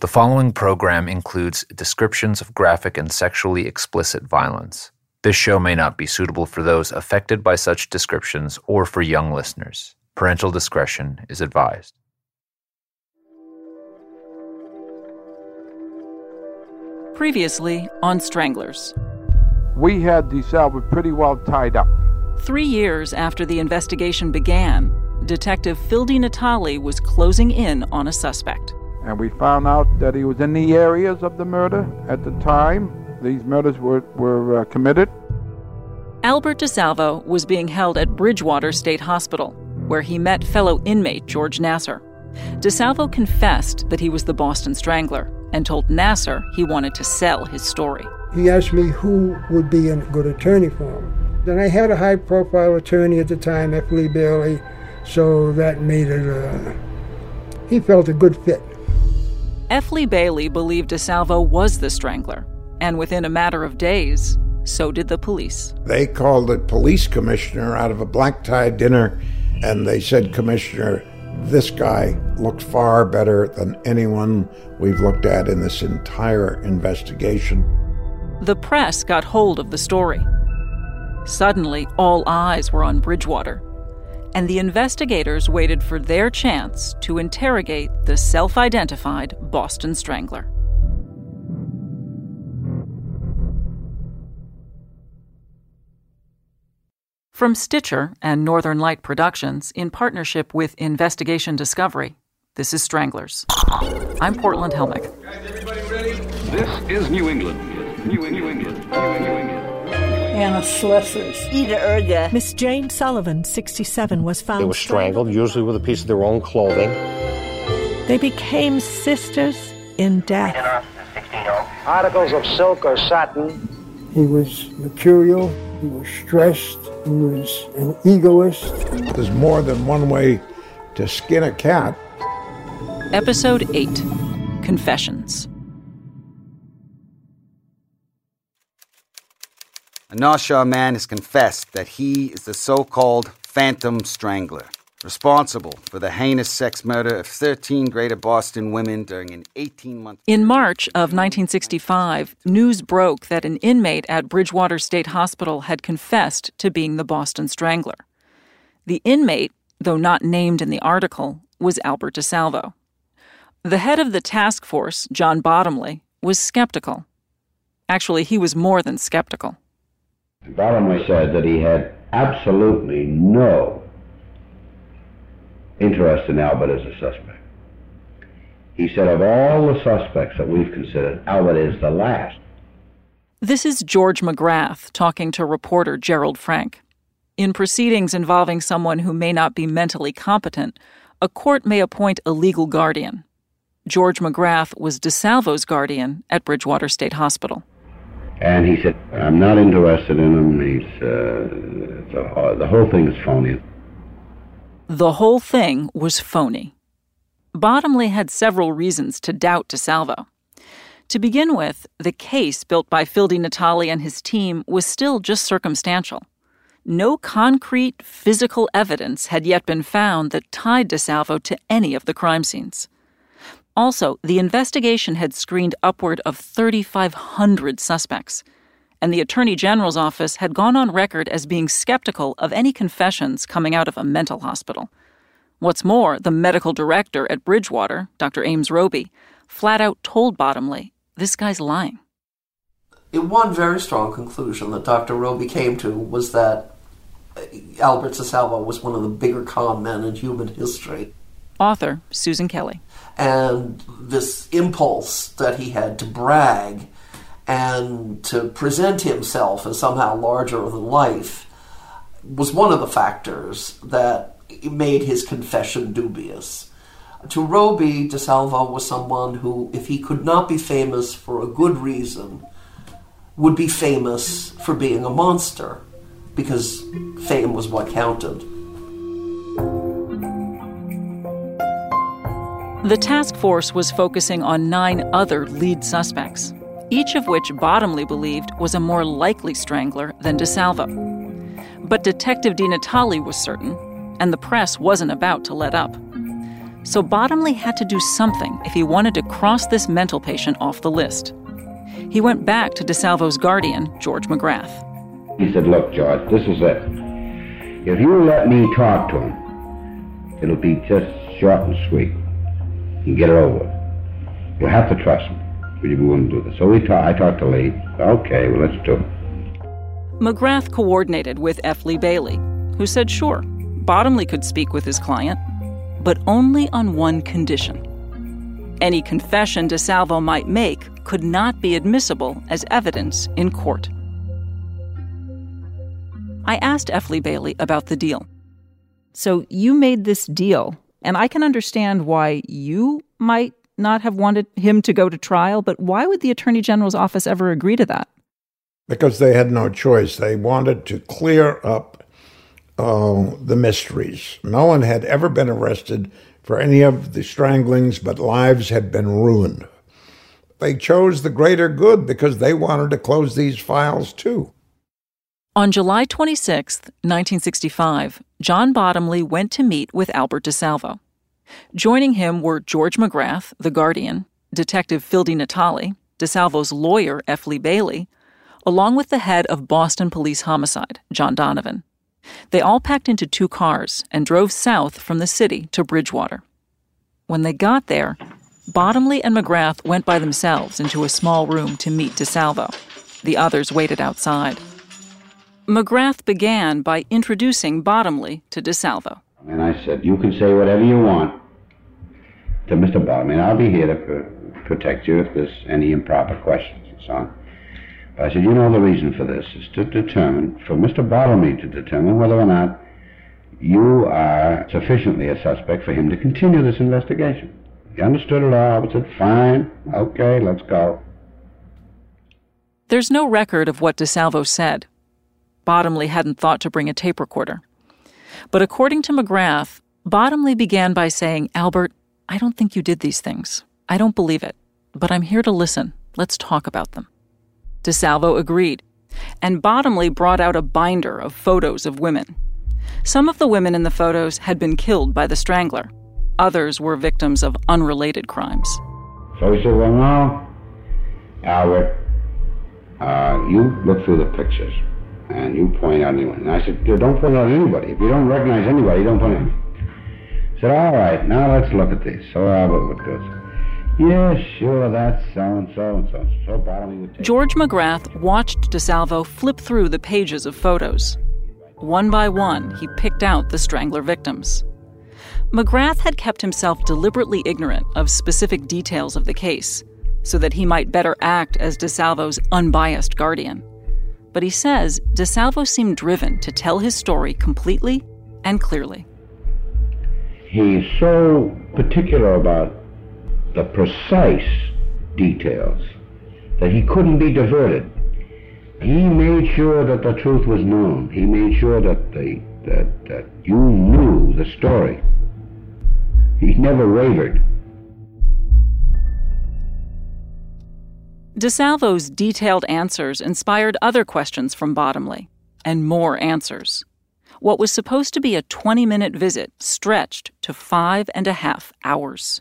The following program includes descriptions of graphic and sexually explicit violence. This show may not be suitable for those affected by such descriptions or for young listeners. Parental discretion is advised. Previously on Stranglers. We had DeSalvo pretty well tied up. Three years after the investigation began, Detective Phil Natale was closing in on a suspect. And we found out that he was in the areas of the murder at the time these murders were, were uh, committed. Albert DeSalvo was being held at Bridgewater State Hospital, where he met fellow inmate George Nassar. DeSalvo confessed that he was the Boston Strangler and told Nassar he wanted to sell his story. He asked me who would be a good attorney for him. Then I had a high profile attorney at the time, F. Lee Bailey, so that made it, uh, he felt a good fit. F. Lee Bailey believed DeSalvo was the strangler, and within a matter of days, so did the police. They called the police commissioner out of a black tie dinner, and they said, Commissioner, this guy looks far better than anyone we've looked at in this entire investigation. The press got hold of the story. Suddenly, all eyes were on Bridgewater, and the investigators waited for their chance to interrogate the self identified Boston Strangler. From Stitcher and Northern Light Productions in partnership with Investigation Discovery, this is Stranglers. I'm Portland Helmich. Guys, everybody ready? This is New England. New England. New England. New England. Anna Slesers. Ida Irga. Miss Jane Sullivan, 67, was found. They were strangled, usually with a piece of their own clothing. They became sisters in death. Articles of silk or satin. He was mercurial. He was stressed. He was an egoist. There's more than one way to skin a cat. Episode 8 Confessions. A Shore man has confessed that he is the so called Phantom Strangler, responsible for the heinous sex murder of 13 Greater Boston women during an 18 month. In March of 1965, news broke that an inmate at Bridgewater State Hospital had confessed to being the Boston Strangler. The inmate, though not named in the article, was Albert DeSalvo. The head of the task force, John Bottomley, was skeptical. Actually, he was more than skeptical. Bottomley said that he had absolutely no interest in Albert as a suspect. He said, of all the suspects that we've considered, Albert is the last. This is George McGrath talking to reporter Gerald Frank. In proceedings involving someone who may not be mentally competent, a court may appoint a legal guardian. George McGrath was DeSalvo's guardian at Bridgewater State Hospital. And he said, I'm not interested in him. He's, uh, the, the whole thing is phony. The whole thing was phony. Bottomley had several reasons to doubt DeSalvo. To begin with, the case built by Phil Natale and his team was still just circumstantial. No concrete physical evidence had yet been found that tied DeSalvo to any of the crime scenes. Also, the investigation had screened upward of 3,500 suspects, and the Attorney General's office had gone on record as being skeptical of any confessions coming out of a mental hospital. What's more, the medical director at Bridgewater, Dr. Ames Robey, flat out told Bottomley, this guy's lying. One very strong conclusion that Dr. Robey came to was that Albert DeSalvo was one of the bigger con men in human history. Author Susan Kelly and this impulse that he had to brag and to present himself as somehow larger than life was one of the factors that made his confession dubious. To Robey, DeSalvo was someone who, if he could not be famous for a good reason, would be famous for being a monster, because fame was what counted. The task force was focusing on nine other lead suspects, each of which Bottomley believed was a more likely strangler than DeSalvo. But Detective DiNatale was certain, and the press wasn't about to let up. So Bottomley had to do something if he wanted to cross this mental patient off the list. He went back to DeSalvo's guardian, George McGrath. He said, Look, George, this is it. If you let me talk to him, it'll be just short and sweet. And get it over with. You'll have to trust me. But you wouldn't do this. So we ta- I talked to Lee. Okay, well, let's do it. McGrath coordinated with F. Lee Bailey, who said sure, Bottomley could speak with his client, but only on one condition. Any confession DeSalvo might make could not be admissible as evidence in court. I asked F. Lee Bailey about the deal. So you made this deal, and I can understand why you might not have wanted him to go to trial, but why would the Attorney General's office ever agree to that? because they had no choice. They wanted to clear up uh, the mysteries. No one had ever been arrested for any of the stranglings, but lives had been ruined. They chose the greater good because they wanted to close these files too. On July 26, 1965, John Bottomley went to meet with Albert DeSalvo. Joining him were George McGrath, the Guardian, Detective Phil Natale, DeSalvo's lawyer, F. Lee Bailey, along with the head of Boston Police Homicide, John Donovan. They all packed into two cars and drove south from the city to Bridgewater. When they got there, Bottomley and McGrath went by themselves into a small room to meet DeSalvo. The others waited outside. McGrath began by introducing Bottomley to DeSalvo. And I said, You can say whatever you want to Mr. Bottomley, and I'll be here to pr- protect you if there's any improper questions and so on. But I said, you know, the reason for this is to determine, for Mr. Bottomley to determine whether or not you are sufficiently a suspect for him to continue this investigation. He understood it all. I said, fine, okay, let's go. There's no record of what DeSalvo said. Bottomley hadn't thought to bring a tape recorder. But according to McGrath, Bottomley began by saying, Albert, I don't think you did these things. I don't believe it. But I'm here to listen. Let's talk about them. DeSalvo agreed, and Bottomley brought out a binder of photos of women. Some of the women in the photos had been killed by the strangler, others were victims of unrelated crimes. So he said, Well, now, Albert, uh, you look through the pictures and you point out anyone. And I said, Don't point out anybody. If you don't recognize anybody, don't point out. He said, All right, now let's look at these. So Albert would go. Yes, sure, that's so and so and so. Bottom would take. George McGrath watched DeSalvo flip through the pages of photos. One by one, he picked out the strangler victims. McGrath had kept himself deliberately ignorant of specific details of the case so that he might better act as DeSalvo's unbiased guardian. But he says DeSalvo seemed driven to tell his story completely and clearly. He's so particular about the precise details that he couldn't be diverted. He made sure that the truth was known. He made sure that the that, that you knew the story. He never wavered. DeSalvo's detailed answers inspired other questions from Bottomley, and more answers. What was supposed to be a 20 minute visit stretched to five and a half hours.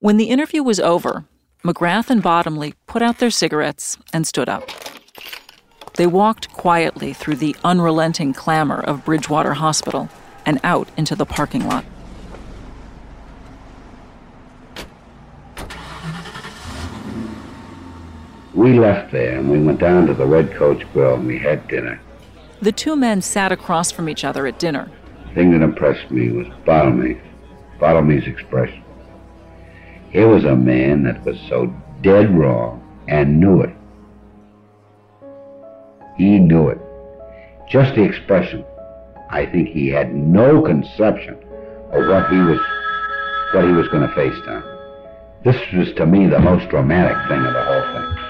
When the interview was over, McGrath and Bottomley put out their cigarettes and stood up. They walked quietly through the unrelenting clamor of Bridgewater Hospital and out into the parking lot. We left there and we went down to the Red Coach Grill and we had dinner. The two men sat across from each other at dinner. The thing that impressed me was Bottomley, Bottomley's expression. Here was a man that was so dead wrong and knew it. He knew it. Just the expression. I think he had no conception of what he was what he was going to face down. This was to me the most dramatic thing of the whole thing.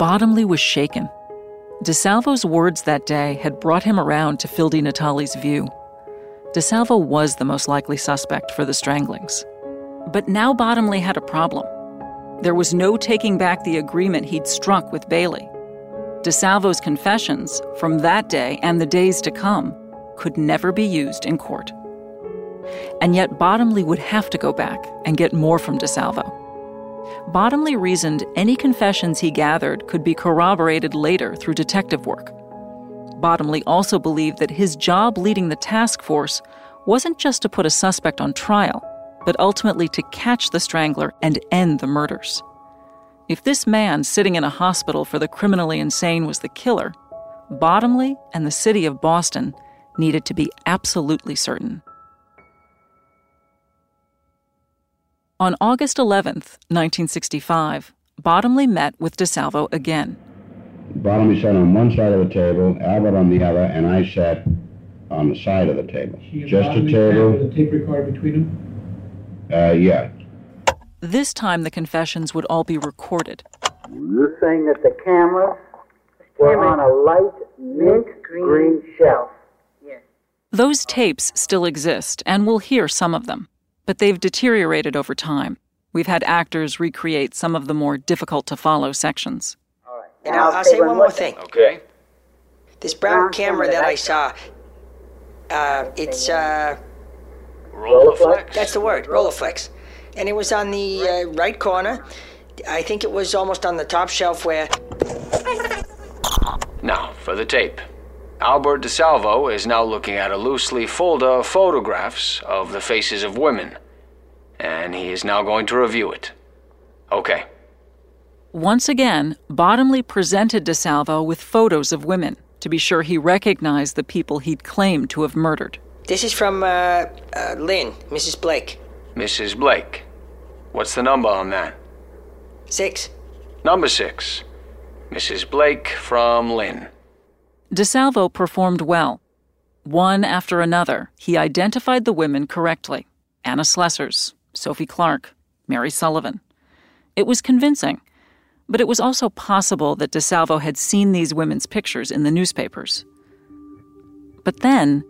Bottomley was shaken. DeSalvo's words that day had brought him around to Phil Natale's view. DeSalvo was the most likely suspect for the stranglings. But now Bottomley had a problem. There was no taking back the agreement he'd struck with Bailey. DeSalvo's confessions from that day and the days to come could never be used in court. And yet, Bottomley would have to go back and get more from DeSalvo. Bottomley reasoned any confessions he gathered could be corroborated later through detective work. Bottomley also believed that his job leading the task force wasn't just to put a suspect on trial, but ultimately to catch the strangler and end the murders. If this man sitting in a hospital for the criminally insane was the killer, Bottomley and the city of Boston needed to be absolutely certain. On August 11th, 1965, Bottomley met with DeSalvo again. Bottomley sat on one side of the table, Albert on the other, and I sat on the side of the table. Just a table. With a tape recorder between them? Uh, yeah. This time the confessions would all be recorded. You're saying that the cameras were on a light mint green shelf. Yes. Those tapes still exist, and we'll hear some of them but they've deteriorated over time. We've had actors recreate some of the more difficult to follow sections. And I'll, I'll say one more thing. Okay. This brown camera that I saw, uh, it's, uh. Rolleiflex? That's the word, Rolleiflex. And it was on the uh, right corner. I think it was almost on the top shelf where. Now, for the tape. Albert DeSalvo is now looking at a loosely folder of photographs of the faces of women, and he is now going to review it. Okay. Once again, Bottomley presented DeSalvo with photos of women to be sure he recognized the people he'd claimed to have murdered. This is from uh, uh, Lynn, Mrs. Blake. Mrs. Blake. What's the number on that? Six. Number six. Mrs. Blake from Lynn. DeSalvo performed well. One after another, he identified the women correctly Anna Slesers, Sophie Clark, Mary Sullivan. It was convincing, but it was also possible that DeSalvo had seen these women's pictures in the newspapers. But then,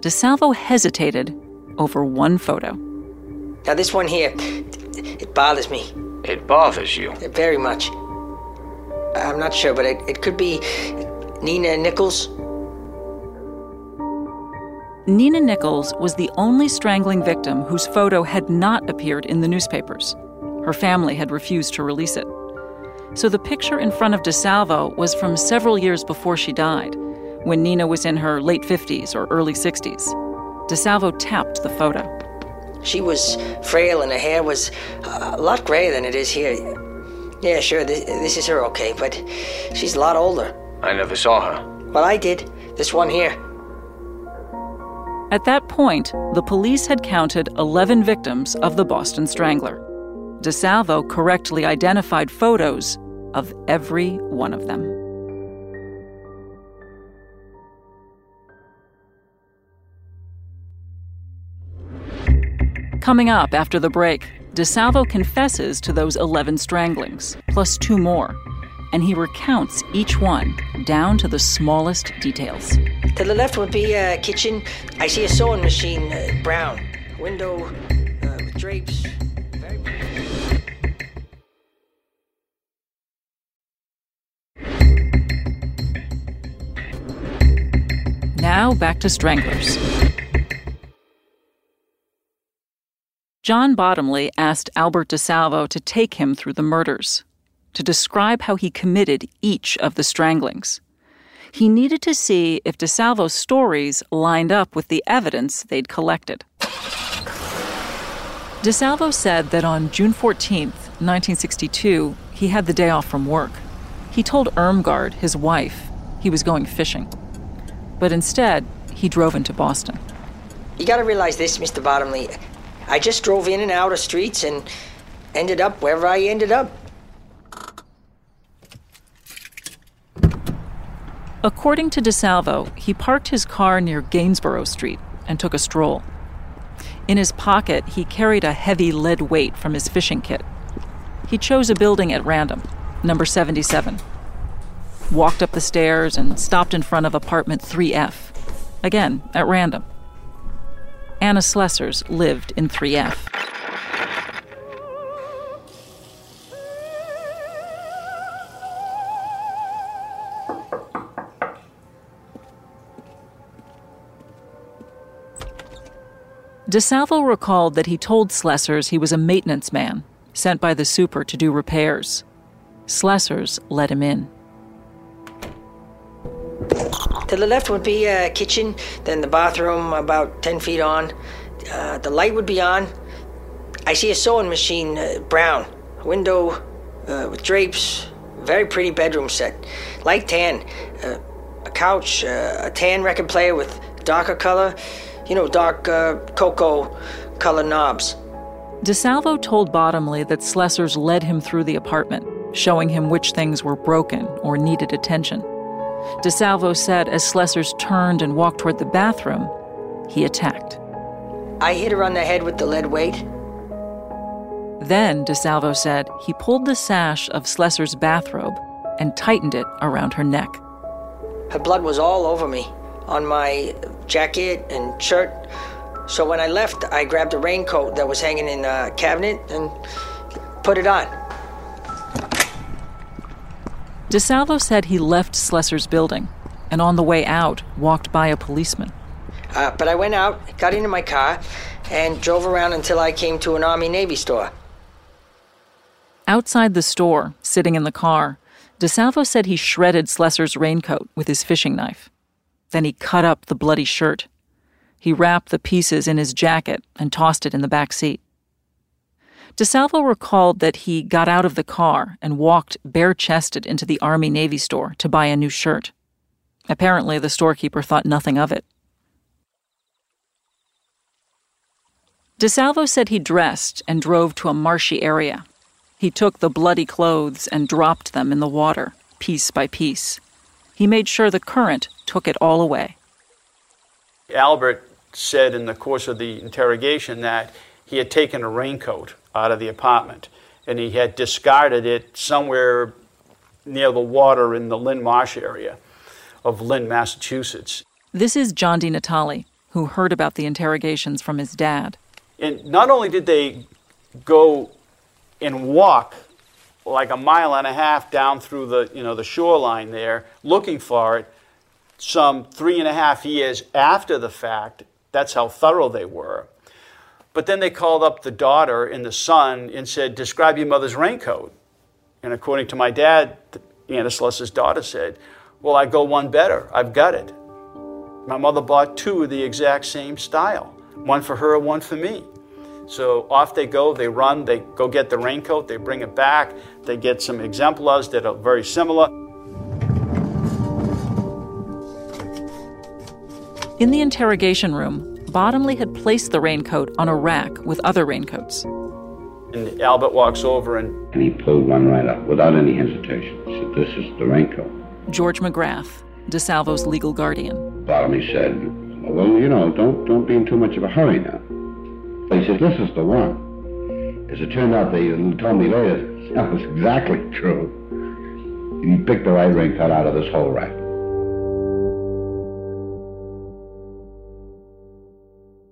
DeSalvo hesitated over one photo. Now, this one here, it bothers me. It bothers you? Very much. I'm not sure, but it, it could be Nina Nichols? Nina Nichols was the only strangling victim whose photo had not appeared in the newspapers. Her family had refused to release it. So the picture in front of DeSalvo was from several years before she died, when Nina was in her late 50s or early 60s. DeSalvo tapped the photo. She was frail and her hair was a lot grayer than it is here. Yeah, sure, this, this is her okay, but she's a lot older. I never saw her. Well, I did. This one here. At that point, the police had counted 11 victims of the Boston Strangler. DeSalvo correctly identified photos of every one of them. Coming up after the break, DeSalvo confesses to those 11 stranglings, plus two more, and he recounts each one down to the smallest details. To the left would be a kitchen. I see a sewing machine, uh, brown. Window uh, with drapes. Very Now back to stranglers. John Bottomley asked Albert DeSalvo to take him through the murders to describe how he committed each of the stranglings. He needed to see if DeSalvo's stories lined up with the evidence they'd collected. DeSalvo said that on June 14, 1962, he had the day off from work. He told Irmgard, his wife, he was going fishing. But instead, he drove into Boston. You gotta realize this, Mr. Bottomley. I just drove in and out of streets and ended up wherever I ended up. According to DeSalvo, he parked his car near Gainsborough Street and took a stroll. In his pocket, he carried a heavy lead weight from his fishing kit. He chose a building at random, number 77. Walked up the stairs and stopped in front of apartment 3F. Again, at random. Anna Slesers lived in 3F. DeSalvo recalled that he told Slesers he was a maintenance man sent by the super to do repairs. Slesers let him in. To the left would be a kitchen, then the bathroom about 10 feet on. Uh, the light would be on. I see a sewing machine, uh, brown. A window uh, with drapes. Very pretty bedroom set. Light tan. Uh, a couch, uh, a tan record player with darker color. You know, dark uh, cocoa color knobs. DeSalvo told Bottomley that Slesers led him through the apartment, showing him which things were broken or needed attention. DeSalvo said as Slesers turned and walked toward the bathroom, he attacked. I hit her on the head with the lead weight. Then, DeSalvo said, he pulled the sash of Slesers' bathrobe and tightened it around her neck. Her blood was all over me, on my jacket and shirt. So when I left, I grabbed a raincoat that was hanging in a cabinet and put it on. DeSalvo said he left Slesers' building and on the way out walked by a policeman. Uh, but I went out, got into my car, and drove around until I came to an Army Navy store. Outside the store, sitting in the car, DeSalvo said he shredded Slesers' raincoat with his fishing knife. Then he cut up the bloody shirt. He wrapped the pieces in his jacket and tossed it in the back seat. DeSalvo recalled that he got out of the car and walked bare chested into the Army Navy store to buy a new shirt. Apparently, the storekeeper thought nothing of it. DeSalvo said he dressed and drove to a marshy area. He took the bloody clothes and dropped them in the water, piece by piece. He made sure the current took it all away. Albert said in the course of the interrogation that he had taken a raincoat out of the apartment and he had discarded it somewhere near the water in the Lynn Marsh area of Lynn, Massachusetts. This is John DiNatale, who heard about the interrogations from his dad. And not only did they go and walk like a mile and a half down through the you know the shoreline there looking for it some three and a half years after the fact. That's how thorough they were. But then they called up the daughter and the son and said describe your mother's raincoat. And according to my dad Anna Slesers' daughter said well i go one better. I've got it. My mother bought two of the exact same style one for her and one for me so off they go, they run, they go get the raincoat, they bring it back, they get some exemplars that are very similar. In the interrogation room, Bottomley had placed the raincoat on a rack with other raincoats. And Albert walks over and. And he pulled one right up without any hesitation. He said, This is the raincoat. George McGrath, DeSalvo's legal guardian. Bottomley said, Well, you know, don't, don't be in too much of a hurry now. He said, This is the one. As it turned out, they told me later that was exactly true. He picked the right ring cut out of this whole rack.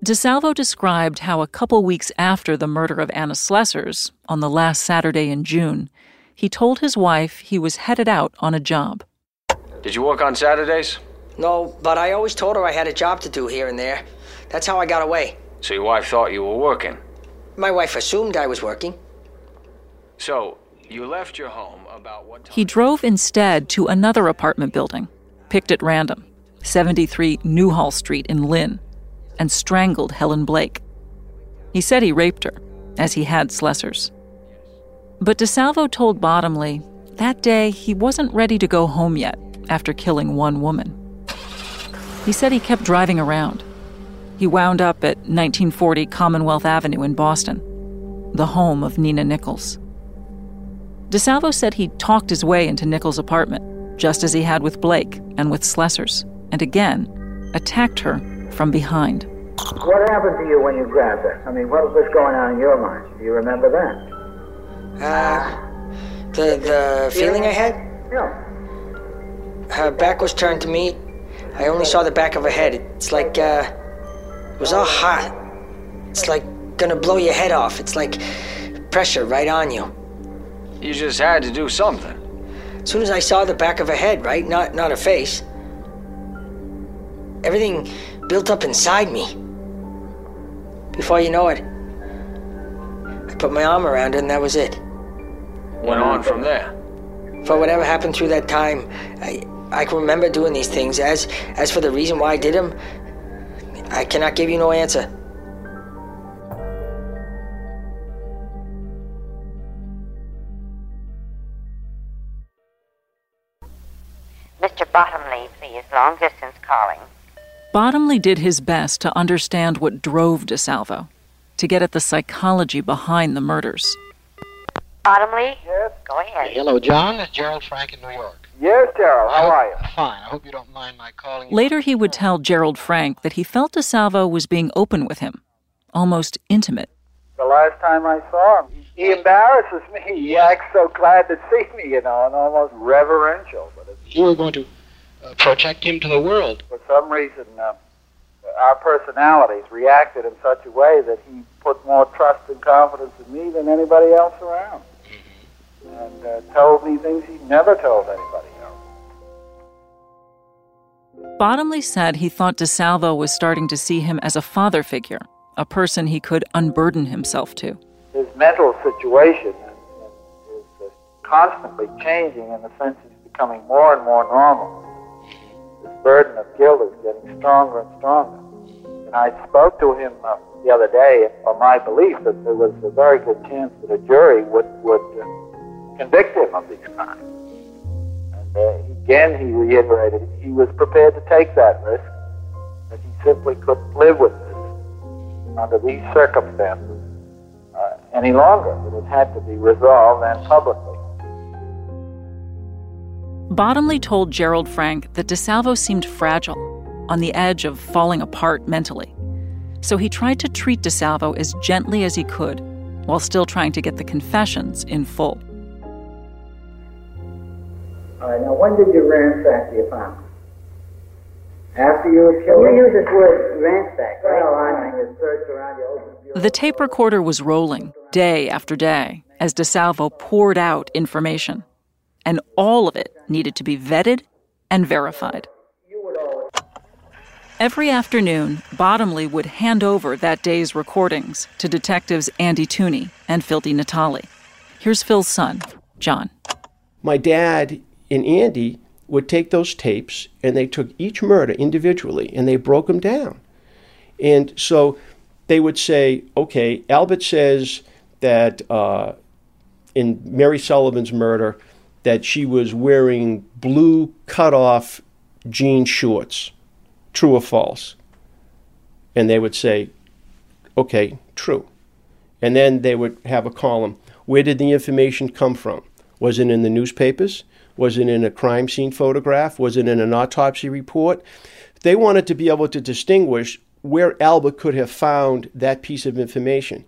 DeSalvo described how a couple weeks after the murder of Anna Slessers, on the last Saturday in June, he told his wife he was headed out on a job. Did you work on Saturdays? No, but I always told her I had a job to do here and there. That's how I got away. So your wife thought you were working? My wife assumed I was working. So, you left your home about what time? He drove instead to another apartment building, picked at random, 73 Newhall Street in Lynn, and strangled Helen Blake. He said he raped her, as he had Slesers. But DeSalvo told Bottomley that day he wasn't ready to go home yet after killing one woman. He said he kept driving around. He wound up at 1940 Commonwealth Avenue in Boston, the home of Nina Nichols. DeSalvo said he talked his way into Nichols' apartment, just as he had with Blake and with Slesers, and again attacked her from behind. What happened to you when you grabbed her? I mean, what was going on in your mind? Do you remember that? Uh, the the feeling I had. Yeah. Her back was turned to me. I only saw the back of her head. It's like uh, it was all hot. It's like gonna blow your head off. It's like pressure right on you. You just had to do something. As soon as I saw the back of her head, right? Not not her face. Everything built up inside me. Before you know it, I put my arm around her and that was it. Went on from there. For whatever happened through that time, I, I can remember doing these things. As, as for the reason why I did them, I cannot give you no answer. Mr. Bottomley, please, long distance calling. Bottomley did his best to understand what drove DeSalvo, to get at the psychology behind the murders. Bottomley? Yes? Go ahead. Hello, John. It's Gerald Frank in New York. Yes, Gerald. How are you? Fine. I hope you don't mind my calling. Later, he would tell Gerald Frank that he felt DeSalvo was being open with him, almost intimate. The last time I saw him, he embarrasses me. He acts so glad to see me, you know, and almost reverential. But it's, You were going to uh, protect him to the world. for some reason, uh, our personalities reacted in such a way that he put more trust and confidence in me than anybody else around. And uh, told me things he never told anybody else. Bottomley said he thought DeSalvo was starting to see him as a father figure, a person he could unburden himself to. His mental situation is, constantly changing in the sense he's becoming more and more normal. This burden of guilt is getting stronger and stronger. And I spoke to him uh, the other day on my belief that there was a very good chance that a jury would, would uh, convict him of these crimes. And uh, again, he reiterated he was prepared to take that risk, that he simply couldn't live with this under these circumstances uh, any longer. That it had to be resolved and publicly. Bottomley told Gerald Frank that DeSalvo seemed fragile, on the edge of falling apart mentally. So he tried to treat DeSalvo as gently as he could, while still trying to get the confessions in full. All right, now when did you ransack the apartment? After you were killed? You use this word ransack. Well, I mean, you search around, you open The tape recorder was rolling day after day as DeSalvo poured out information, and all of it needed to be vetted and verified. Every afternoon, Bottomley would hand over that day's recordings to detectives Andy Tuney and Phil Di Natale. Here's Phil's son, John. My dad and Andy would take those tapes and they took each murder individually and they broke them down. And so they would say, okay, Albert says that uh, in Mary Sullivan's murder, that she was wearing blue cutoff jean shorts. True or false? And they would say, okay, true. And then they would have a column. Where did the information come from? Was it in the newspapers? Was it in a crime scene photograph? Was it in an autopsy report? They wanted to be able to distinguish where Albert could have found that piece of information.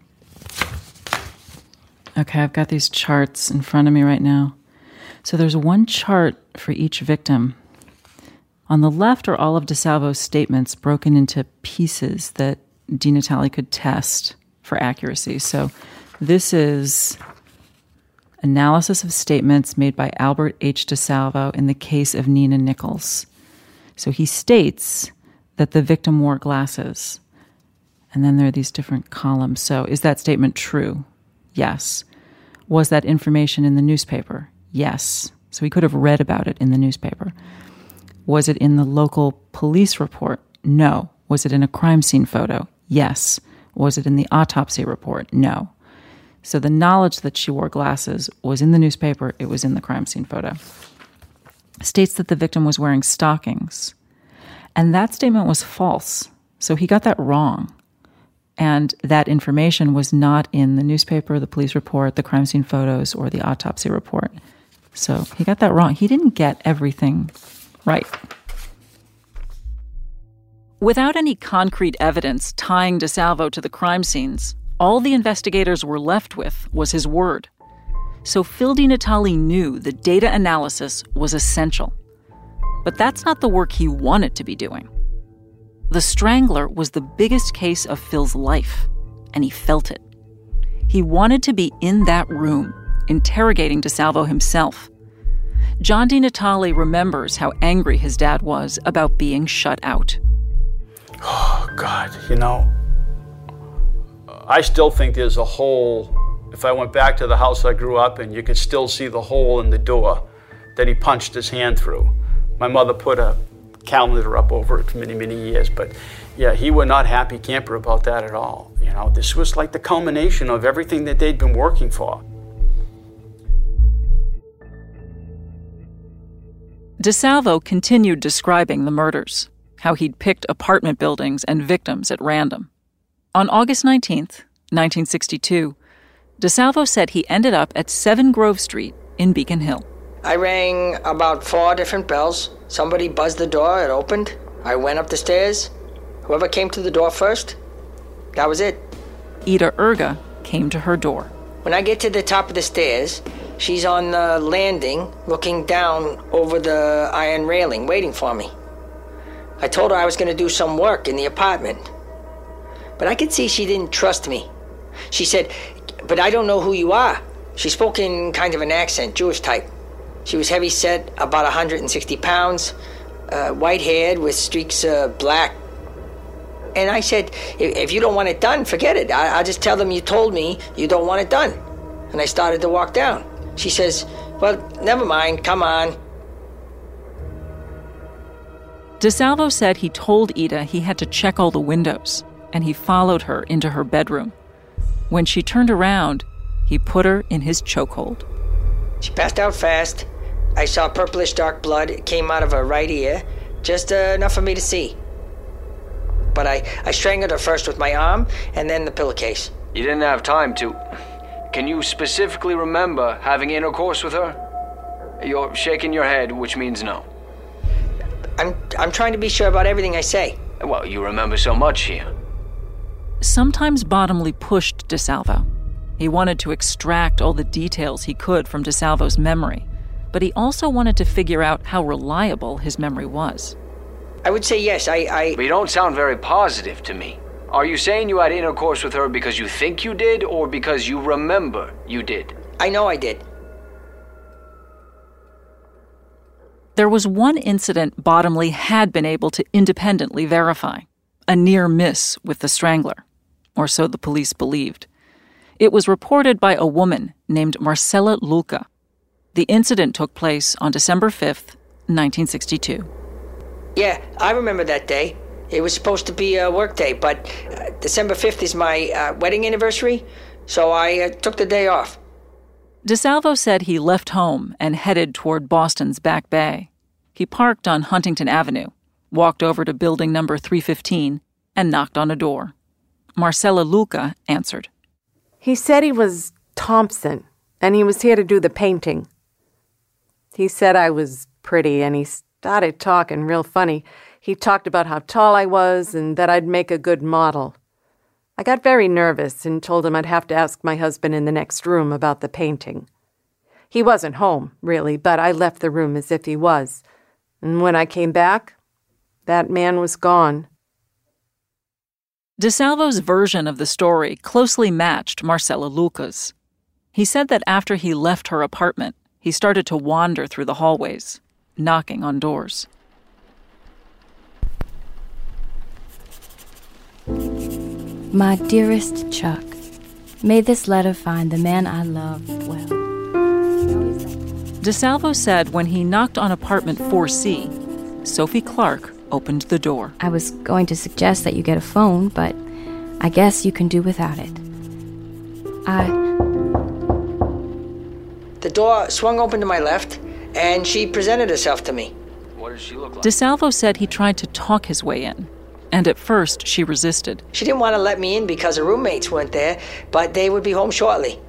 Okay, I've got these charts in front of me right now. So there's one chart for each victim. On the left are all of DeSalvo's statements broken into pieces that Di could test for accuracy. So this is analysis of statements made by Albert H. DeSalvo in the case of Nina Nichols. So he states that the victim wore glasses. And then there are these different columns. So is that statement true? Yes. Was that information in the newspaper? Yes. So he could have read about it in the newspaper. Was it in the local police report? No. Was it in a crime scene photo? Yes. Was it in the autopsy report? No. So the knowledge that she wore glasses was in the newspaper, it was in the crime scene photo. States that the victim was wearing stockings. And that statement was false. So he got that wrong. And that information was not in the newspaper, the police report, the crime scene photos, or the autopsy report. So he got that wrong. He didn't get everything right. Without any concrete evidence tying DeSalvo to the crime scenes, all the investigators were left with was his word. So Phil Di Natale knew that data analysis was essential. But that's not the work he wanted to be doing. The Strangler was the biggest case of Phil's life, and he felt it. He wanted to be in that room, interrogating DeSalvo himself. John Di Natale remembers how angry his dad was about being shut out. Oh, God, you know, I still think there's a hole. If I went back to the house I grew up in, you could still see the hole in the door that he punched his hand through. My mother put a calendar up over it for many, many years, but yeah, he was not happy camper about that at all. You know, this was like the culmination of everything that they'd been working for. DeSalvo continued describing the murders, how he'd picked apartment buildings and victims at random. On August 19th, 1962, DeSalvo said he ended up at 7 Grove Street in Beacon Hill. I rang about four different bells. Somebody buzzed the door, it opened. I went up the stairs. Whoever came to the door first, that was it. Ida Irga came to her door. When I get to the top of the stairs, she's on the landing looking down over the iron railing, waiting for me. I told her I was going to do some work in the apartment. But I could see she didn't trust me. She said, But I don't know who you are. She spoke in kind of an accent, Jewish type. She was heavy set, about 160 pounds, uh, white haired with streaks of black. And I said, if you don't want it done, forget it. I- will just tell them you told me you don't want it done. And I started to walk down. She says, Well, never mind, come on. DeSalvo said he told Ida he had to check all the windows, and he followed her into her bedroom. When she turned around, he put her in his chokehold. She passed out fast. I saw purplish dark blood. It came out of her right ear, just uh, enough for me to see. But I, I strangled her first with my arm and then the pillowcase. You didn't have time to. Can you specifically remember having intercourse with her? You're shaking your head, which means no. I'm, I'm trying to be sure about everything I say. Well, you remember so much here. Sometimes Bottomley pushed DeSalvo. He wanted to extract all the details he could from DeSalvo's memory, but he also wanted to figure out how reliable his memory was. I would say yes. I, I. But you don't sound very positive to me. Are you saying you had intercourse with her because you think you did, or because you remember you did? I know I did. There was one incident Bottomley had been able to independently verify a near miss with the strangler, or so the police believed. It was reported by a woman named Marcella Lulka. The incident took place on December 5th, 1962. Yeah, I remember that day. It was supposed to be a work day, but uh, December 5th is my uh, wedding anniversary, so I uh, took the day off. DeSalvo said he left home and headed toward Boston's Back Bay. He parked on Huntington Avenue, walked over to building number 315, and knocked on a door. Marcella Lulka answered. He said he was Thompson, and he was here to do the painting. He said I was pretty, and he started talking real funny. He talked about how tall I was and that I'd make a good model. I got very nervous and told him I'd have to ask my husband in the next room about the painting. He wasn't home, really, but I left the room as if he was. And when I came back, that man was gone. DeSalvo's version of the story closely matched Marcella Lulka's. He said that after he left her apartment, he started to wander through the hallways, knocking on doors. My dearest Chuck, may this letter find the man I love well. DeSalvo said when he knocked on apartment 4C, Sophie Clark opened the door. I was going to suggest that you get a phone, but I guess you can do without it. I. The door swung open to my left, and she presented herself to me. What does she look like? DeSalvo said he tried to talk his way in, and at first she resisted. She didn't want to let me in because her roommates weren't there, but they would be home shortly.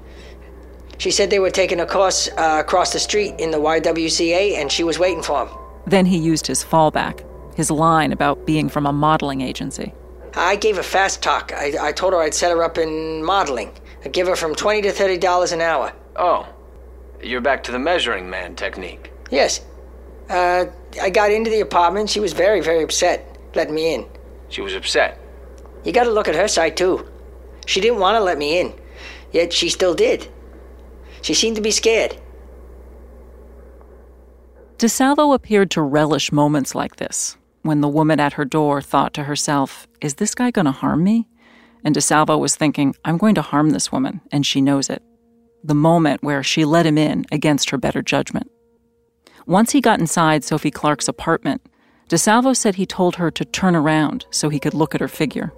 She said they were taking a course uh, across the street in the YWCA, and she was waiting for them. Then he used his fallback, his line about being from a modeling agency. I gave a fast talk. I, I told her I'd set her up in modeling. I'd give her from twenty to thirty dollars an hour. Oh, you're back to the measuring man technique. Yes. Uh, I got into the apartment. She was very, very upset letting me in. She was upset. You got to look at her side too. She didn't want to let me in, yet she still did. She seemed to be scared. DeSalvo appeared to relish moments like this, when the woman at her door thought to herself, Is this guy going to harm me? and DeSalvo was thinking, I'm going to harm this woman, and she knows it. The moment where she let him in against her better judgment. Once he got inside Sophie Clark's apartment, DeSalvo said he told her to turn around so he could look at her figure.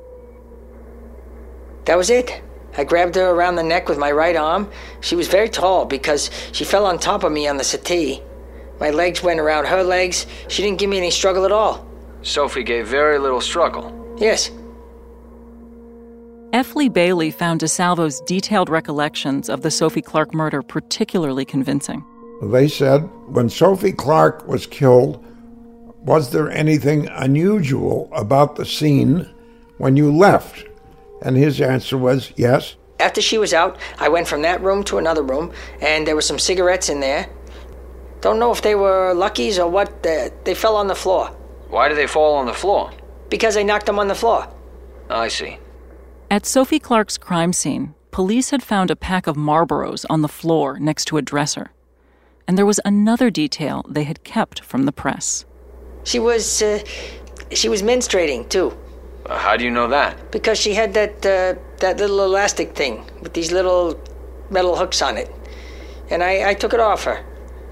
That was it. I grabbed her around the neck with my right arm. She was very tall because she fell on top of me on the settee. My legs went around her legs. She didn't give me any struggle at all. Sophie gave very little struggle. Yes. F. Lee Bailey found DeSalvo's detailed recollections of the Sophie Clark murder particularly convincing. They said when Sophie Clark was killed, was there anything unusual about the scene when you left? And his answer was yes. After she was out, I went from that room to another room, and there were some cigarettes in there. Don't know if they were luckies or what. They, they fell on the floor. Why did they fall on the floor? Because I knocked them on the floor. I see. At Sophie Clark's crime scene, police had found a pack of Marlboros on the floor next to a dresser. And there was another detail they had kept from the press. She was, uh, she was menstruating too. Uh, how do you know that? Because she had that, uh, that little elastic thing with these little metal hooks on it, and I, I took it off her,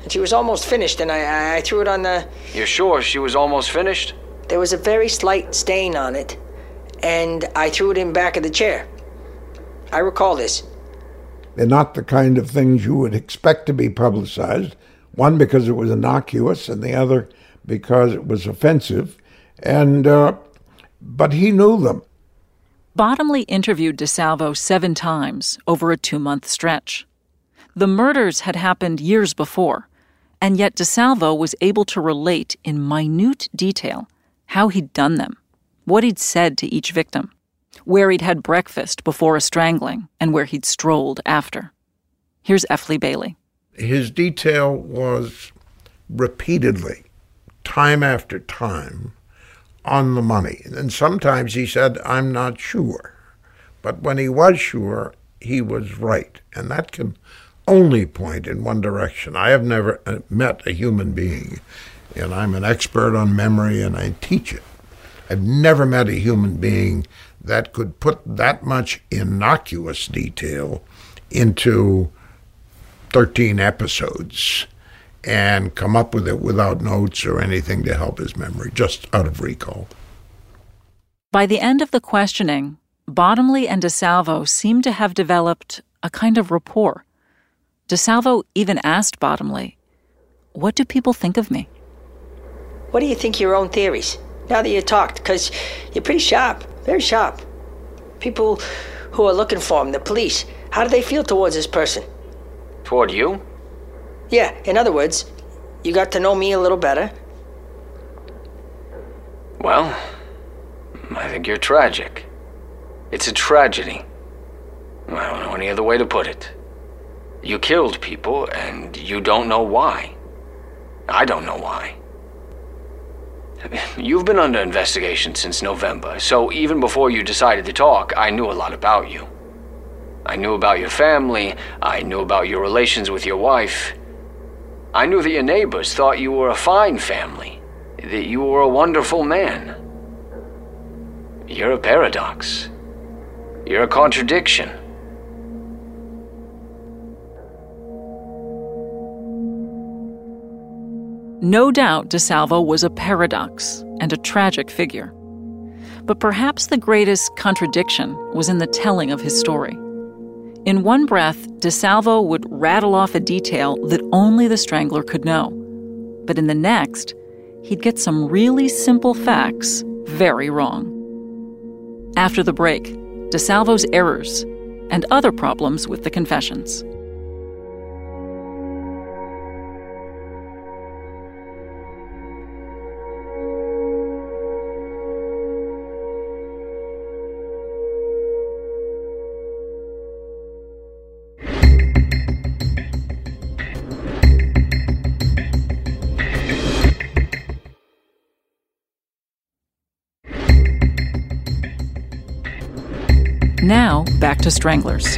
and she was almost finished, and I, I threw it on the. You're sure she was almost finished? There was a very slight stain on it, and I threw it in back of the chair. I recall this. They're not the kind of things you would expect to be publicized. One because it was innocuous, and the other because it was offensive. And uh, but he knew them. Bottomley interviewed DeSalvo seven times over a two month stretch. The murders had happened years before, and yet DeSalvo was able to relate in minute detail how he'd done them, what he'd said to each victim, where he'd had breakfast before a strangling, and where he'd strolled after. Here's F. Lee Bailey. His detail was repeatedly, time after time, on the money. And sometimes he said, I'm not sure. But when he was sure, he was right. And that can only point in one direction. I have never uh, met a human being, and I'm an expert on memory and I teach it. I've never met a human being that could put that much innocuous detail into 13 episodes and come up with it without notes or anything to help his memory, just out of recall. By the end of the questioning, Bottomley and DeSalvo seemed to have developed a kind of rapport. DeSalvo even asked Bottomley, What do people think of me? What do you think your own theories? Now that you talked, because you're pretty sharp, very sharp. People who are looking for him, the police, how do they feel towards this person? Toward you? Yeah, in other words, you got to know me a little better. Well, I think you're tragic. It's a tragedy. I don't know any other way to put it. You killed people, and you don't know why. I don't know why. You've been under investigation since November, so even before you decided to talk, I knew a lot about you. I knew about your family, I knew about your relations with your wife. I knew that your neighbors thought you were a fine family, that you were a wonderful man. You're a paradox. You're a contradiction. No doubt DeSalvo was a paradox and a tragic figure. But perhaps the greatest contradiction was in the telling of his story. In one breath, DeSalvo would rattle off a detail that only the strangler could know. But in the next, he'd get some really simple facts very wrong. After the break, DeSalvo's errors and other problems with the confessions. Back to stranglers.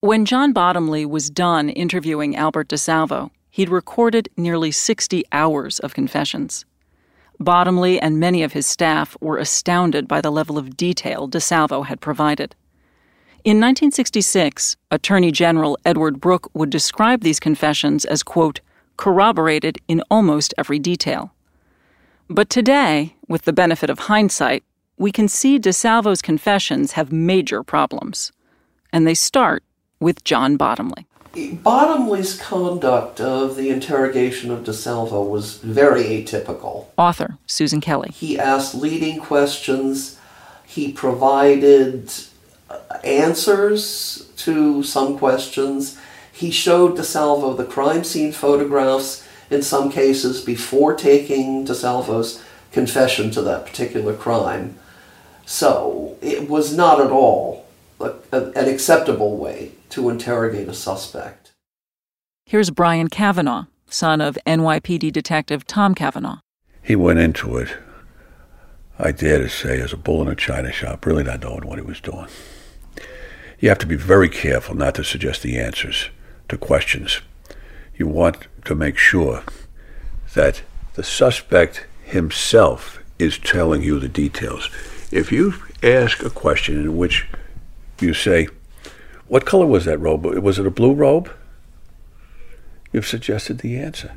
When John Bottomley was done interviewing Albert DeSalvo, he'd recorded nearly 60 hours of confessions. Bottomley and many of his staff were astounded by the level of detail DeSalvo had provided. In 1966, Attorney General Edward Brooke would describe these confessions as, quote, corroborated in almost every detail. But today, with the benefit of hindsight, we can see DeSalvo's confessions have major problems. And they start with John Bottomley. Bottomley's conduct of the interrogation of DeSalvo was very atypical. Author Susan Kelly. He asked leading questions. He provided uh, answers to some questions. He showed DeSalvo the crime scene photographs in some cases before taking DeSalvo's confession to that particular crime. So it was not at all a, a, an acceptable way to interrogate a suspect. Here's Brian Kavanaugh, son of NYPD detective Tom Kavanaugh. He went into it, I dare to say, as a bull in a china shop, really not knowing what he was doing. You have to be very careful not to suggest the answers to questions. You want to make sure that the suspect himself is telling you the details. If you ask a question in which you say, What color was that robe? Was it a blue robe? You've suggested the answer.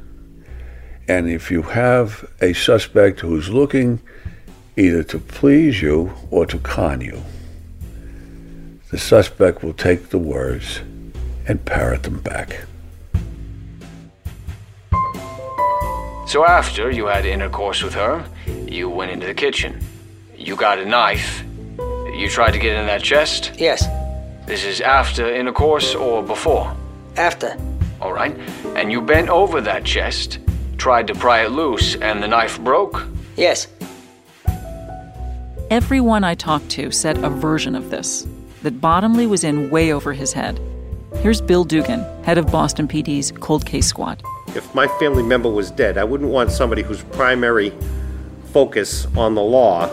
And if you have a suspect who's looking either to please you or to con you, the suspect will take the words and parrot them back. So after you had intercourse with her, you went into the kitchen. You got a knife. You tried to get in that chest? Yes. This is after intercourse or before? After. All right. And you bent over that chest, tried to pry it loose, and the knife broke? Yes. Everyone I talked to said a version of this that Bottomley was in way over his head. Here's Bill Dugan, head of Boston PD's Cold Case Squad. If my family member was dead, I wouldn't want somebody whose primary focus on the law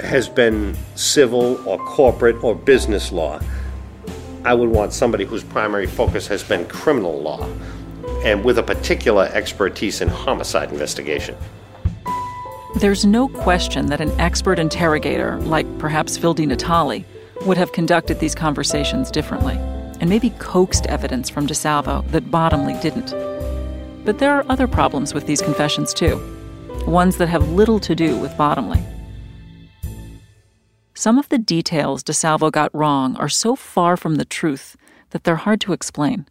has been civil or corporate or business law. I would want somebody whose primary focus has been criminal law and with a particular expertise in homicide investigation. There's no question that an expert interrogator, like perhaps Phil DiNatale, would have conducted these conversations differently and maybe coaxed evidence from DeSalvo that Bottomley didn't. But there are other problems with these confessions, too, ones that have little to do with Bottomley. Some of the details DeSalvo got wrong are so far from the truth that they're hard to explain.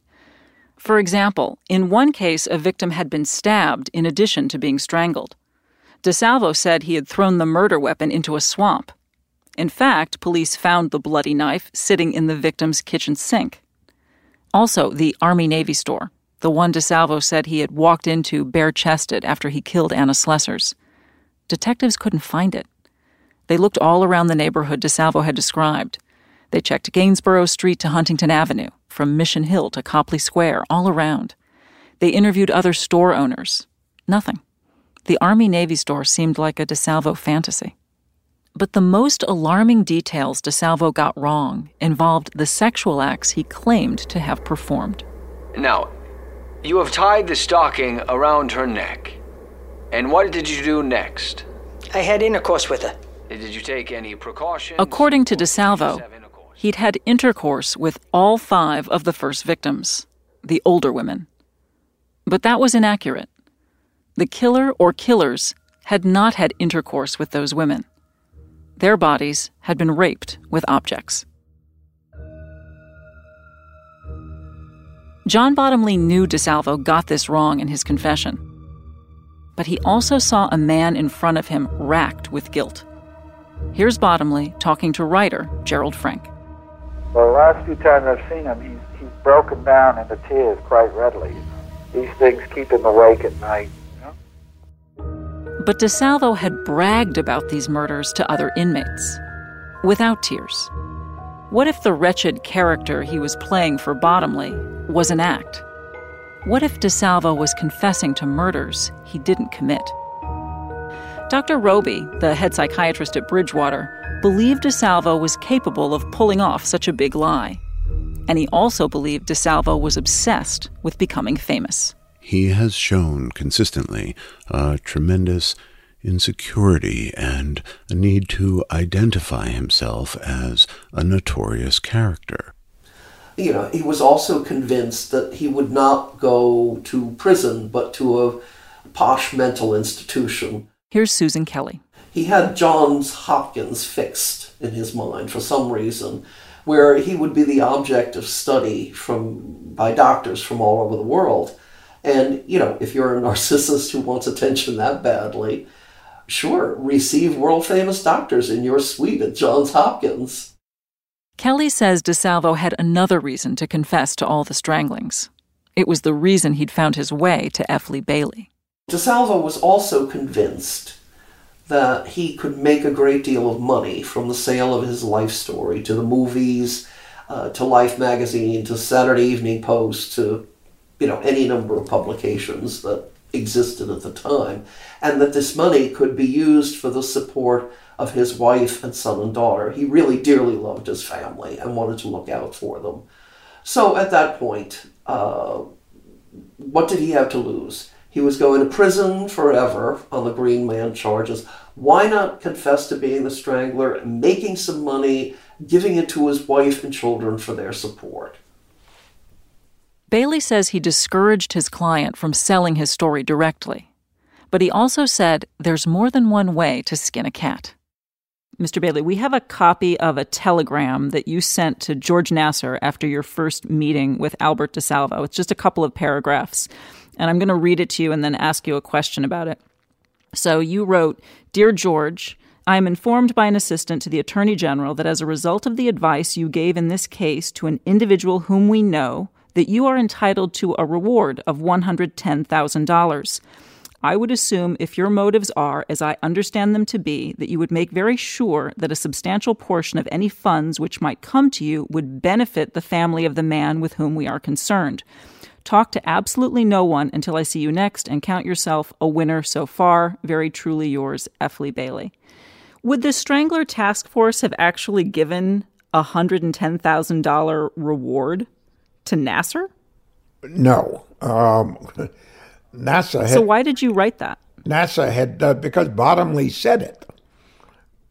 For example, in one case, a victim had been stabbed in addition to being strangled. DeSalvo said he had thrown the murder weapon into a swamp in fact, police found the bloody knife sitting in the victim's kitchen sink. Also, the Army Navy store, the one DeSalvo said he had walked into bare chested after he killed Anna Slesers. Detectives couldn't find it. They looked all around the neighborhood DeSalvo had described. They checked Gainsborough Street to Huntington Avenue, from Mission Hill to Copley Square, all around. They interviewed other store owners. Nothing. The Army Navy store seemed like a DeSalvo fantasy. But the most alarming details DeSalvo got wrong involved the sexual acts he claimed to have performed. Now, you have tied the stocking around her neck. And what did you do next? I had intercourse with her. Did you take any precautions? According to DeSalvo, he'd had intercourse with all five of the first victims, the older women. But that was inaccurate. The killer or killers had not had intercourse with those women. Their bodies had been raped with objects. John Bottomley knew DeSalvo got this wrong in his confession. But he also saw a man in front of him racked with guilt. Here's Bottomley talking to writer Gerald Frank. Well, the last few times I've seen him, he's, he's broken down into tears quite readily. These things keep him awake at night. But DeSalvo had bragged about these murders to other inmates, without tears. What if the wretched character he was playing for Bottomley was an act? What if DeSalvo was confessing to murders he didn't commit? Dr. Robey, the head psychiatrist at Bridgewater, believed DeSalvo was capable of pulling off such a big lie. And he also believed DeSalvo was obsessed with becoming famous he has shown consistently a tremendous insecurity and a need to identify himself as a notorious character. You know, he was also convinced that he would not go to prison, but to a posh mental institution. Here's Susan Kelly. He had Johns Hopkins fixed in his mind for some reason, where he would be the object of study from by doctors from all over the world. And, you know, if you're a narcissist who wants attention that badly, sure, receive world famous doctors in your suite at Johns Hopkins. Kelly says DeSalvo had another reason to confess to all the stranglings. It was the reason he'd found his way to F. Lee Bailey. DeSalvo was also convinced that he could make a great deal of money from the sale of his life story to the movies, uh, to Life magazine, to Saturday Evening Post, to you know any number of publications that existed at the time, and that this money could be used for the support of his wife and son and daughter. He really dearly loved his family and wanted to look out for them. So at that point, uh, what did he have to lose? He was going to prison forever on the Green Man charges. Why not confess to being the strangler, making some money, giving it to his wife and children for their support? Bailey says he discouraged his client from selling his story directly. But he also said there's more than one way to skin a cat. Mr. Bailey, we have a copy of a telegram that you sent to George Nassar after your first meeting with Albert DeSalvo. It's just a couple of paragraphs. And I'm going to read it to you and then ask you a question about it. So you wrote Dear George, I am informed by an assistant to the Attorney General that as a result of the advice you gave in this case to an individual whom we know, that you are entitled to a reward of $110,000. I would assume if your motives are, as I understand them to be, that you would make very sure that a substantial portion of any funds which might come to you would benefit the family of the man with whom we are concerned. Talk to absolutely no one until I see you next and count yourself a winner so far. Very truly yours, F. Lee Bailey. Would the Strangler Task Force have actually given a $110,000 reward to Nassar? No. Um, Nassar had, So why did you write that? Nassar had, uh, because Bottomley said it.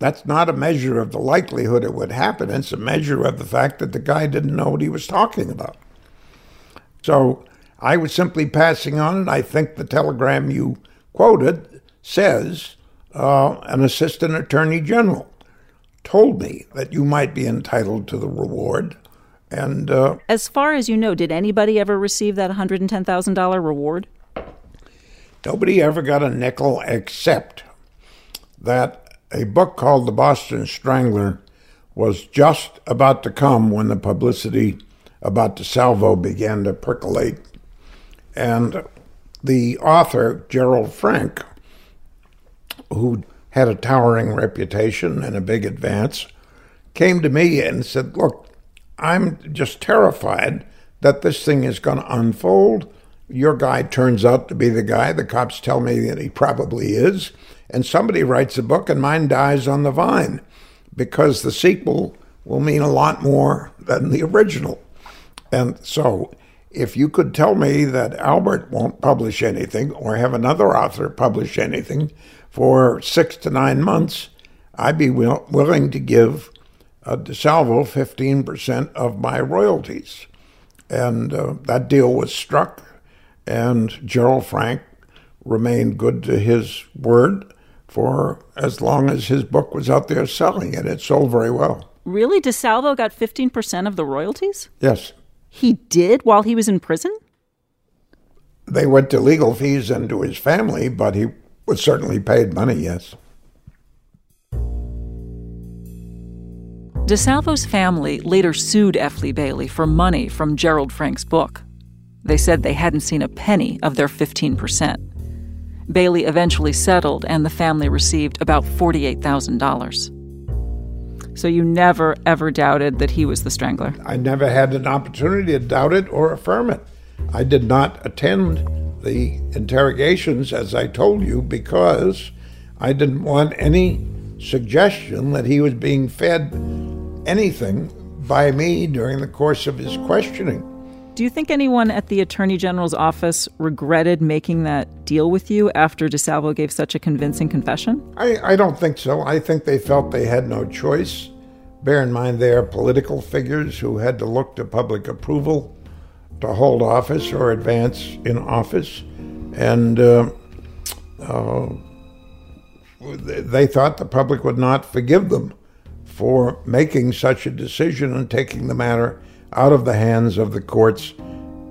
That's not a measure of the likelihood it would happen. It's a measure of the fact that the guy didn't know what he was talking about. So I was simply passing on it. I think the telegram you quoted says uh, an assistant attorney general told me that you might be entitled to the reward. And uh, As far as you know, did anybody ever receive that $110,000 reward? Nobody ever got a nickel except that a book called The Boston Strangler was just about to come when the publicity about DeSalvo began to percolate. And the author, Gerald Frank, who had a towering reputation and a big advance, came to me and said, Look, I'm just terrified that this thing is going to unfold your guy turns out to be the guy. The cops tell me that he probably is. And somebody writes a book and mine dies on the vine because the sequel will mean a lot more than the original. And so, if you could tell me that Albert won't publish anything or have another author publish anything for six to nine months, I'd be will- willing to give uh, DeSalvo 15% of my royalties. And uh, that deal was struck and Gerald Frank remained good to his word for as long as his book was out there selling it. It sold very well. Really? DeSalvo got 15% of the royalties? Yes. He did while he was in prison? They went to legal fees and to his family, but he was certainly paid money, yes. DeSalvo's family later sued F. Lee Bailey for money from Gerald Frank's book. They said they hadn't seen a penny of their 15%. Bailey eventually settled, and the family received about $48,000. So you never, ever doubted that he was the strangler? I never had an opportunity to doubt it or affirm it. I did not attend the interrogations, as I told you, because I didn't want any suggestion that he was being fed anything by me during the course of his questioning. Do you think anyone at the Attorney General's office regretted making that deal with you after DeSalvo gave such a convincing confession? I, I don't think so. I think they felt they had no choice. Bear in mind, they are political figures who had to look to public approval to hold office or advance in office. And uh, uh, they thought the public would not forgive them for making such a decision and taking the matter out of the hands of the courts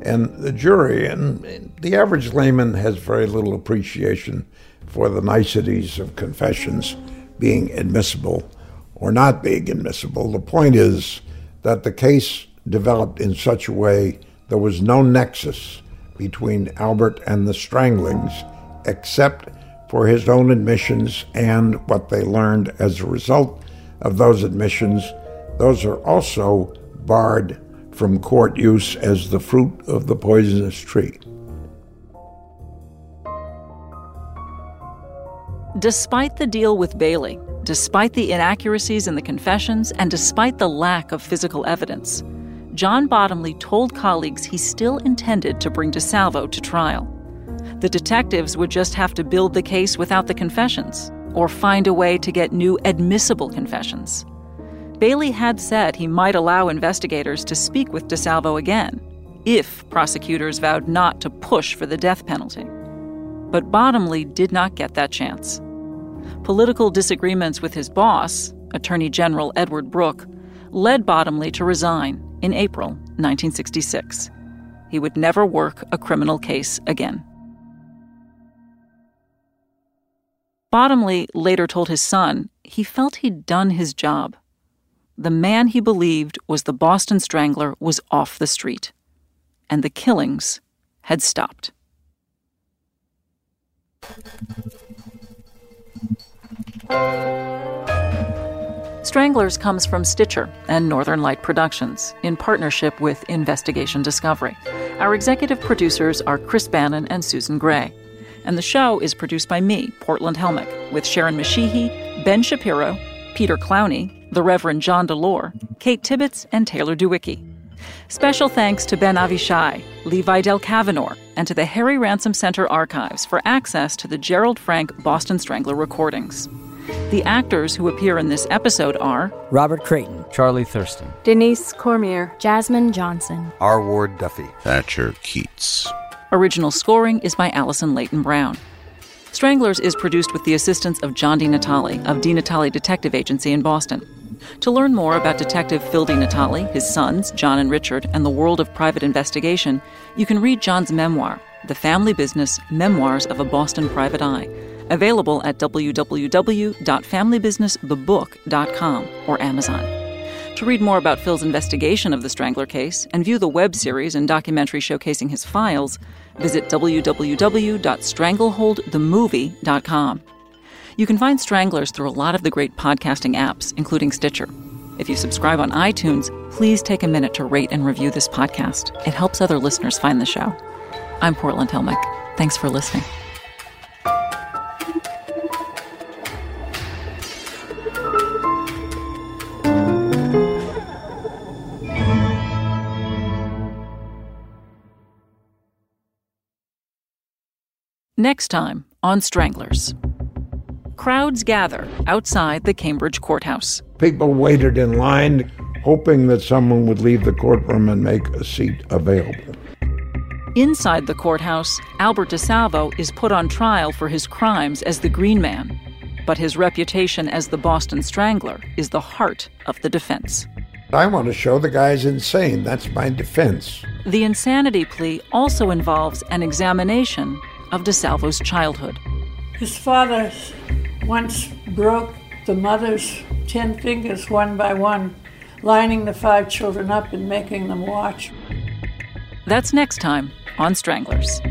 and the jury. And the average layman has very little appreciation for the niceties of confessions being admissible or not being admissible. The point is that the case developed in such a way there was no nexus between Albert and the Stranglings except for his own admissions and what they learned as a result of those admissions. Those are also barred from court use as the fruit of the poisonous tree. Despite the deal with Bailey, despite the inaccuracies in the confessions, and despite the lack of physical evidence, John Bottomley told colleagues he still intended to bring DeSalvo to trial. The detectives would just have to build the case without the confessions, or find a way to get new admissible confessions. Bailey had said he might allow investigators to speak with DeSalvo again if prosecutors vowed not to push for the death penalty. But Bottomley did not get that chance. Political disagreements with his boss, Attorney General Edward Brooke, led Bottomley to resign in April 1966. He would never work a criminal case again. Bottomley later told his son he felt he'd done his job. The man he believed was the Boston Strangler was off the street, and the killings had stopped. Stranglers comes from Stitcher and Northern Light Productions in partnership with Investigation Discovery. Our executive producers are Chris Bannon and Susan Gray. And the show is produced by me, Portland Helmich, with Sharon Mashihi, Ben Shapiro, Peter Clowney, the Reverend John Delore, Kate Tibbetts, and Taylor DeWicki. Special thanks to Ben Avishai, Levi Del Cavanor, and to the Harry Ransom Center archives for access to the Gerald Frank Boston Strangler recordings. The actors who appear in this episode are Robert Creighton, Charlie Thurston, Denise Cormier, Jasmine Johnson, R. Ward Duffy, Thatcher Keats. Original scoring is by Allison Leyton Brown. Stranglers is produced with the assistance of John DiNatale of DiNatale Detective Agency in Boston. To learn more about Detective Phil DiNatale, his sons, John and Richard, and the world of private investigation, you can read John's memoir, The Family Business Memoirs of a Boston Private Eye, available at www.familybusinessthebook.com or Amazon. To read more about Phil's investigation of the Strangler case and view the web series and documentary showcasing his files, visit www.strangleholdthemovie.com. You can find Stranglers through a lot of the great podcasting apps, including Stitcher. If you subscribe on iTunes, please take a minute to rate and review this podcast. It helps other listeners find the show. I'm Portland Helmich. Thanks for listening. Next time on Stranglers. Crowds gather outside the Cambridge courthouse. People waited in line, hoping that someone would leave the courtroom and make a seat available. Inside the courthouse, Albert DeSalvo is put on trial for his crimes as the Green Man. But his reputation as the Boston Strangler is the heart of the defense. I want to show the guy's insane. That's my defense. The insanity plea also involves an examination of DeSalvo's childhood. His father once broke the mother's ten fingers one by one, lining the five children up and making them watch. That's next time on Stranglers.